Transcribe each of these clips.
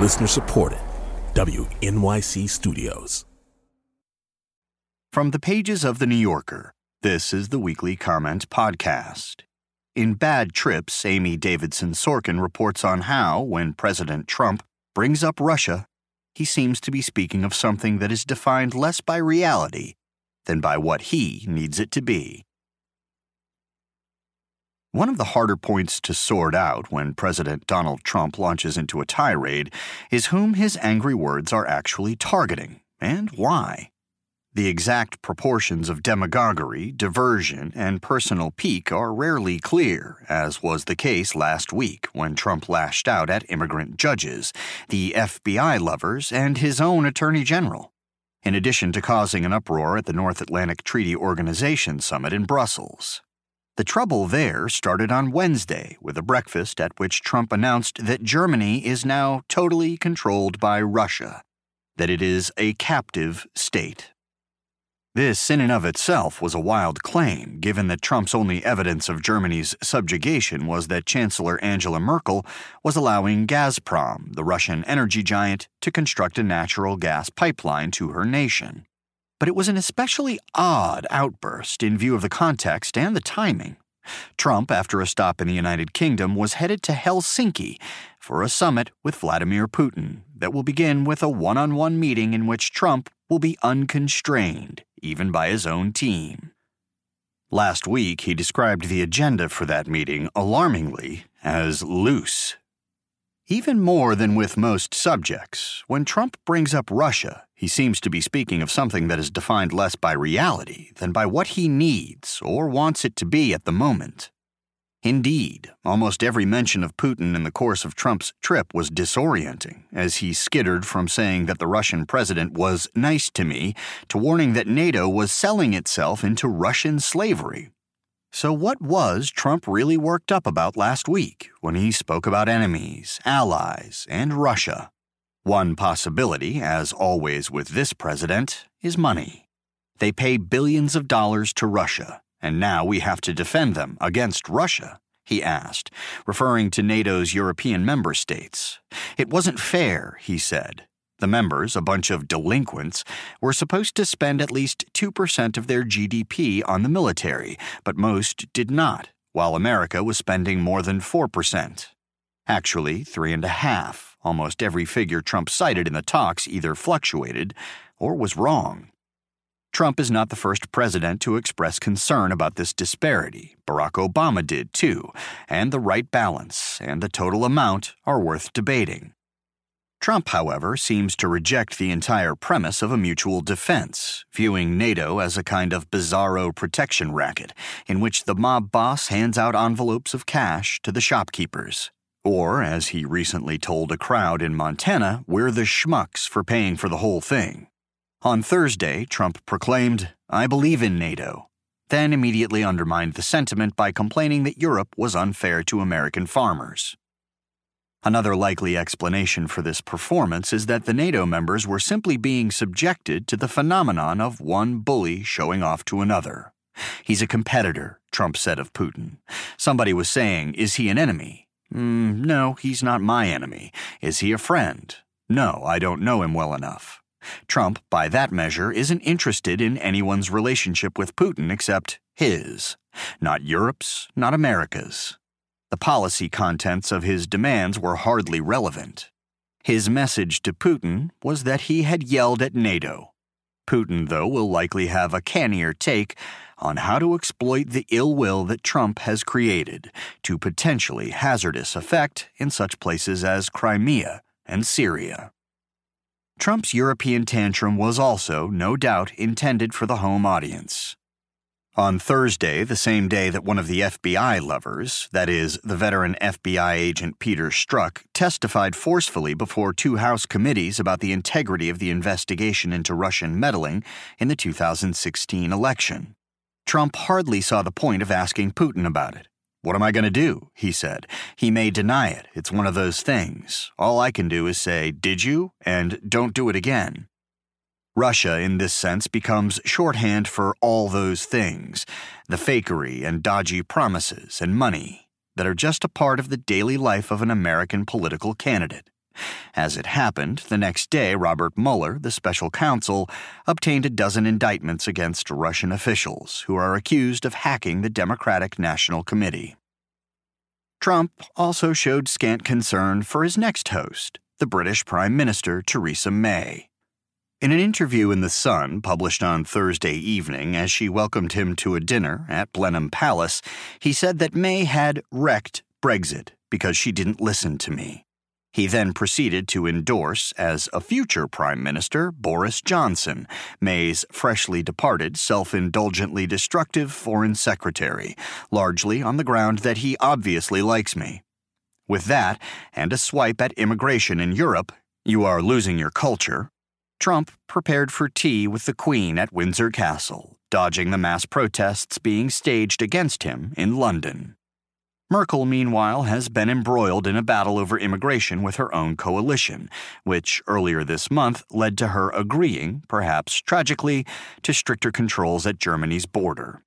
Listener supported. WNYC Studios. From the pages of The New Yorker, this is the Weekly Comment Podcast. In Bad Trips, Amy Davidson Sorkin reports on how, when President Trump brings up Russia, he seems to be speaking of something that is defined less by reality than by what he needs it to be. One of the harder points to sort out when President Donald Trump launches into a tirade is whom his angry words are actually targeting and why. The exact proportions of demagoguery, diversion, and personal pique are rarely clear, as was the case last week when Trump lashed out at immigrant judges, the FBI lovers, and his own Attorney General, in addition to causing an uproar at the North Atlantic Treaty Organization summit in Brussels. The trouble there started on Wednesday with a breakfast at which Trump announced that Germany is now totally controlled by Russia, that it is a captive state. This, in and of itself, was a wild claim, given that Trump's only evidence of Germany's subjugation was that Chancellor Angela Merkel was allowing Gazprom, the Russian energy giant, to construct a natural gas pipeline to her nation. But it was an especially odd outburst in view of the context and the timing. Trump, after a stop in the United Kingdom, was headed to Helsinki for a summit with Vladimir Putin that will begin with a one on one meeting in which Trump will be unconstrained, even by his own team. Last week, he described the agenda for that meeting alarmingly as loose. Even more than with most subjects, when Trump brings up Russia, he seems to be speaking of something that is defined less by reality than by what he needs or wants it to be at the moment. Indeed, almost every mention of Putin in the course of Trump's trip was disorienting, as he skittered from saying that the Russian president was nice to me to warning that NATO was selling itself into Russian slavery. So, what was Trump really worked up about last week when he spoke about enemies, allies, and Russia? One possibility, as always with this president, is money. They pay billions of dollars to Russia and now we have to defend them against Russia? he asked, referring to NATO's European member states. It wasn't fair, he said. The members, a bunch of delinquents, were supposed to spend at least 2% of their GDP on the military, but most did not, while America was spending more than 4%. Actually, three and a half. Almost every figure Trump cited in the talks either fluctuated or was wrong. Trump is not the first president to express concern about this disparity. Barack Obama did too, and the right balance and the total amount are worth debating. Trump, however, seems to reject the entire premise of a mutual defense, viewing NATO as a kind of bizarro protection racket in which the mob boss hands out envelopes of cash to the shopkeepers. Or, as he recently told a crowd in Montana, we're the schmucks for paying for the whole thing. On Thursday, Trump proclaimed, I believe in NATO, then immediately undermined the sentiment by complaining that Europe was unfair to American farmers. Another likely explanation for this performance is that the NATO members were simply being subjected to the phenomenon of one bully showing off to another. He's a competitor, Trump said of Putin. Somebody was saying, Is he an enemy? Mm, no, he's not my enemy. Is he a friend? No, I don't know him well enough. Trump, by that measure, isn't interested in anyone's relationship with Putin except his, not Europe's, not America's. The policy contents of his demands were hardly relevant. His message to Putin was that he had yelled at NATO. Putin, though, will likely have a cannier take on how to exploit the ill will that Trump has created to potentially hazardous effect in such places as Crimea and Syria. Trump's European tantrum was also, no doubt, intended for the home audience. On Thursday, the same day that one of the FBI lovers, that is, the veteran FBI agent Peter Strzok, testified forcefully before two House committees about the integrity of the investigation into Russian meddling in the 2016 election. Trump hardly saw the point of asking Putin about it. What am I going to do? He said. He may deny it. It's one of those things. All I can do is say, Did you? and don't do it again. Russia, in this sense, becomes shorthand for all those things the fakery and dodgy promises and money that are just a part of the daily life of an American political candidate. As it happened, the next day, Robert Mueller, the special counsel, obtained a dozen indictments against Russian officials who are accused of hacking the Democratic National Committee. Trump also showed scant concern for his next host, the British Prime Minister Theresa May. In an interview in The Sun published on Thursday evening as she welcomed him to a dinner at Blenheim Palace, he said that May had wrecked Brexit because she didn't listen to me. He then proceeded to endorse as a future Prime Minister Boris Johnson, May's freshly departed, self indulgently destructive Foreign Secretary, largely on the ground that he obviously likes me. With that, and a swipe at immigration in Europe, you are losing your culture. Trump prepared for tea with the Queen at Windsor Castle, dodging the mass protests being staged against him in London. Merkel, meanwhile, has been embroiled in a battle over immigration with her own coalition, which earlier this month led to her agreeing, perhaps tragically, to stricter controls at Germany's border.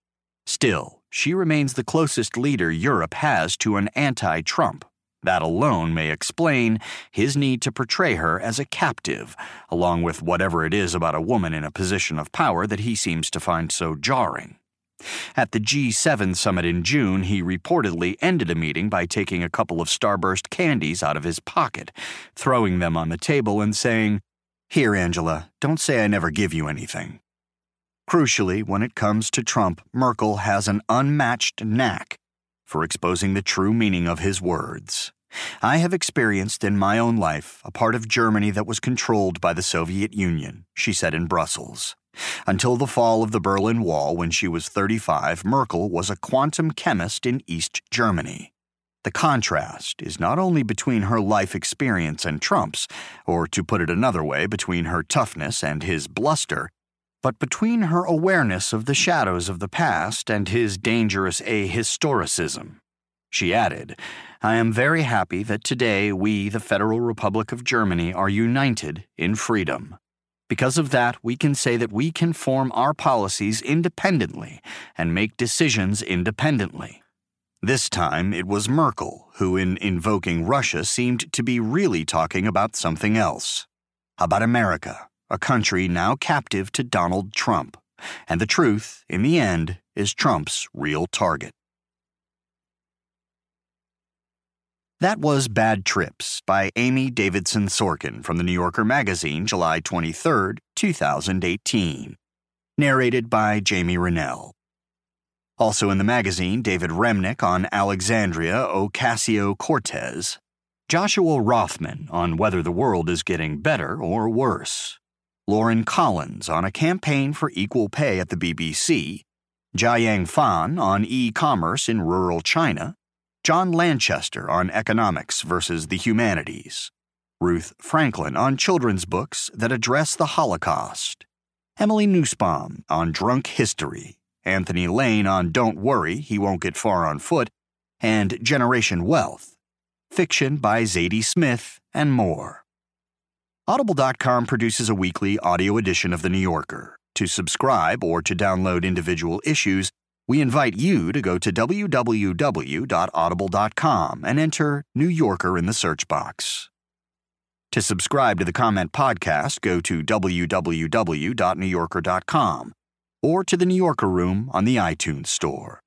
Still, she remains the closest leader Europe has to an anti Trump. That alone may explain his need to portray her as a captive, along with whatever it is about a woman in a position of power that he seems to find so jarring. At the G7 summit in June, he reportedly ended a meeting by taking a couple of Starburst candies out of his pocket, throwing them on the table, and saying, Here, Angela, don't say I never give you anything. Crucially, when it comes to Trump, Merkel has an unmatched knack for exposing the true meaning of his words. I have experienced in my own life a part of Germany that was controlled by the Soviet Union, she said in Brussels. Until the fall of the Berlin Wall when she was 35, Merkel was a quantum chemist in East Germany. The contrast is not only between her life experience and Trump's, or to put it another way, between her toughness and his bluster, but between her awareness of the shadows of the past and his dangerous ahistoricism. She added, I am very happy that today we, the Federal Republic of Germany, are united in freedom. Because of that, we can say that we can form our policies independently and make decisions independently. This time, it was Merkel who, in invoking Russia, seemed to be really talking about something else. About America, a country now captive to Donald Trump. And the truth, in the end, is Trump's real target. That was Bad Trips by Amy Davidson Sorkin from the New Yorker Magazine, July 23, 2018. Narrated by Jamie Rennell. Also in the magazine, David Remnick on Alexandria Ocasio Cortez, Joshua Rothman on whether the world is getting better or worse, Lauren Collins on a campaign for equal pay at the BBC, Jiayang Fan on e commerce in rural China, John Lanchester on economics versus the humanities, Ruth Franklin on children's books that address the Holocaust, Emily Nussbaum on drunk history, Anthony Lane on Don't Worry, He Won't Get Far on Foot, and Generation Wealth, fiction by Zadie Smith, and more. Audible.com produces a weekly audio edition of The New Yorker. To subscribe or to download individual issues, we invite you to go to www.audible.com and enter New Yorker in the search box. To subscribe to the Comment Podcast, go to www.newyorker.com or to the New Yorker Room on the iTunes Store.